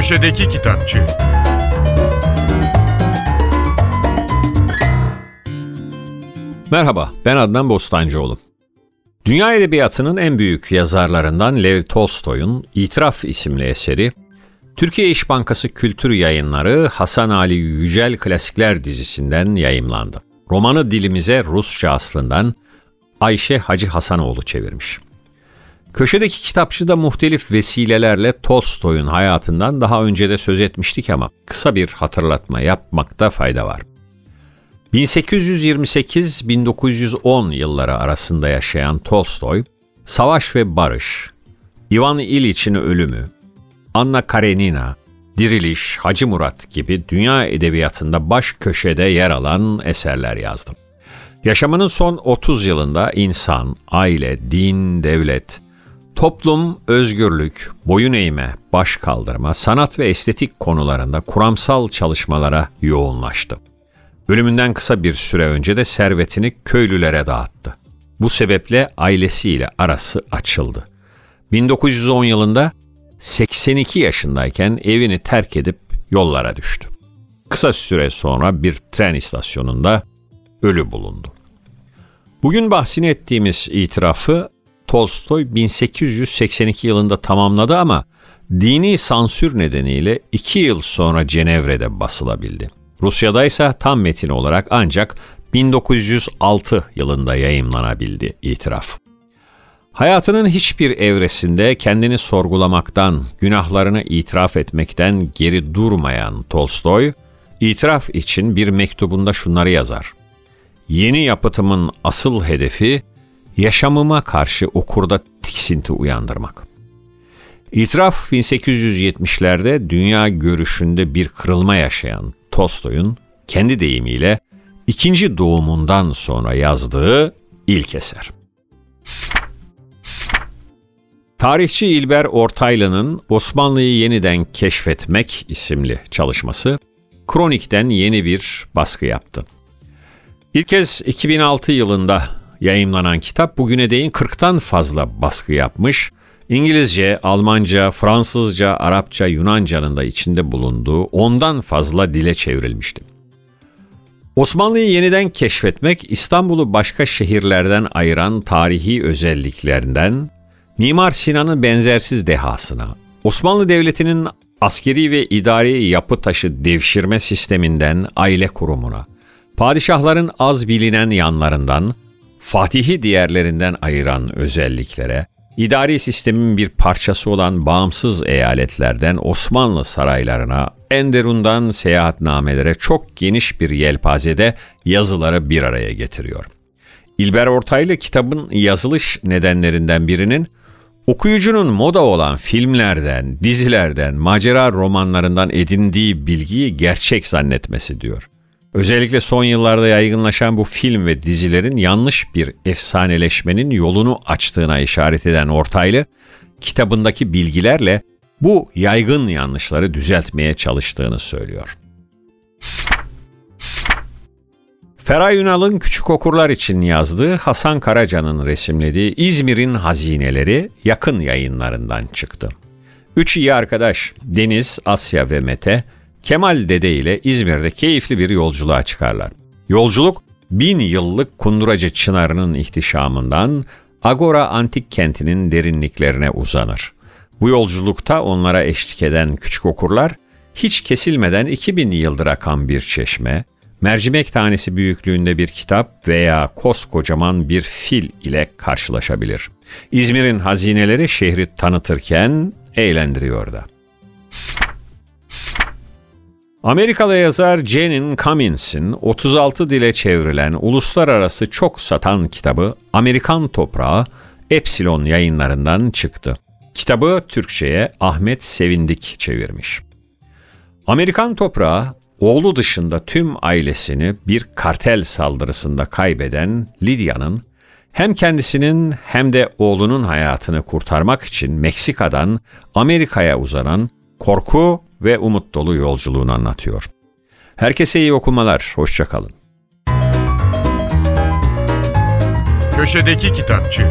Köşedeki Kitapçı Merhaba, ben Adnan Bostancıoğlu. Dünya Edebiyatı'nın en büyük yazarlarından Lev Tolstoy'un İtiraf isimli eseri, Türkiye İş Bankası Kültür Yayınları Hasan Ali Yücel Klasikler dizisinden yayımlandı. Romanı dilimize Rusça aslından Ayşe Hacı Hasanoğlu çevirmiş. Köşedeki kitapçıda muhtelif vesilelerle Tolstoy'un hayatından daha önce de söz etmiştik ama kısa bir hatırlatma yapmakta fayda var. 1828-1910 yılları arasında yaşayan Tolstoy, Savaş ve Barış, Ivan İliç'in ölümü, Anna Karenina, Diriliş, Hacı Murat gibi dünya edebiyatında baş köşede yer alan eserler yazdı. Yaşamının son 30 yılında insan, aile, din, devlet, toplum, özgürlük, boyun eğme, baş kaldırma, sanat ve estetik konularında kuramsal çalışmalara yoğunlaştı. Ölümünden kısa bir süre önce de servetini köylülere dağıttı. Bu sebeple ailesiyle arası açıldı. 1910 yılında 82 yaşındayken evini terk edip yollara düştü. Kısa süre sonra bir tren istasyonunda ölü bulundu. Bugün bahsini ettiğimiz itirafı Tolstoy 1882 yılında tamamladı ama dini sansür nedeniyle iki yıl sonra Cenevre'de basılabildi. Rusya'da ise tam metin olarak ancak 1906 yılında yayımlanabildi itiraf. Hayatının hiçbir evresinde kendini sorgulamaktan, günahlarını itiraf etmekten geri durmayan Tolstoy, itiraf için bir mektubunda şunları yazar. Yeni yapıtımın asıl hedefi yaşamıma karşı okurda tiksinti uyandırmak. İtiraf 1870'lerde dünya görüşünde bir kırılma yaşayan Tolstoy'un kendi deyimiyle ikinci doğumundan sonra yazdığı ilk eser. Tarihçi İlber Ortaylı'nın Osmanlı'yı yeniden keşfetmek isimli çalışması Kronik'ten yeni bir baskı yaptı. İlk kez 2006 yılında yayımlanan kitap bugüne değin 40'tan fazla baskı yapmış İngilizce, Almanca, Fransızca, Arapça, Yunanca'nın da içinde bulunduğu ondan fazla dile çevrilmişti. Osmanlı'yı yeniden keşfetmek İstanbul'u başka şehirlerden ayıran tarihi özelliklerinden Mimar Sinan'ın benzersiz dehasına, Osmanlı Devleti'nin askeri ve idari yapı taşı devşirme sisteminden aile kurumuna, padişahların az bilinen yanlarından, Fatihi diğerlerinden ayıran özelliklere, İdari sistemin bir parçası olan bağımsız eyaletlerden Osmanlı saraylarına, Enderun'dan seyahatnamelere çok geniş bir yelpazede yazıları bir araya getiriyor. İlber Ortaylı kitabın yazılış nedenlerinden birinin okuyucunun moda olan filmlerden, dizilerden, macera romanlarından edindiği bilgiyi gerçek zannetmesi diyor. Özellikle son yıllarda yaygınlaşan bu film ve dizilerin yanlış bir efsaneleşmenin yolunu açtığına işaret eden Ortaylı, kitabındaki bilgilerle bu yaygın yanlışları düzeltmeye çalıştığını söylüyor. Feray Ünal'ın küçük okurlar için yazdığı Hasan Karaca'nın resimlediği İzmir'in Hazineleri yakın yayınlarından çıktı. Üç iyi arkadaş Deniz, Asya ve Mete Kemal Dede ile İzmir'de keyifli bir yolculuğa çıkarlar. Yolculuk bin yıllık Kunduracı Çınarı'nın ihtişamından Agora antik kentinin derinliklerine uzanır. Bu yolculukta onlara eşlik eden küçük okurlar hiç kesilmeden 2000 yıldır akan bir çeşme, mercimek tanesi büyüklüğünde bir kitap veya koskocaman bir fil ile karşılaşabilir. İzmir'in hazineleri şehri tanıtırken eğlendiriyor da. Amerikalı yazar Jenin Cummins'in 36 dile çevrilen uluslararası çok satan kitabı Amerikan Toprağı Epsilon yayınlarından çıktı. Kitabı Türkçe'ye Ahmet Sevindik çevirmiş. Amerikan Toprağı oğlu dışında tüm ailesini bir kartel saldırısında kaybeden Lydia'nın hem kendisinin hem de oğlunun hayatını kurtarmak için Meksika'dan Amerika'ya uzanan korku ve umut dolu yolculuğunu anlatıyor. Herkese iyi okumalar, hoşçakalın. Köşedeki Kitapçı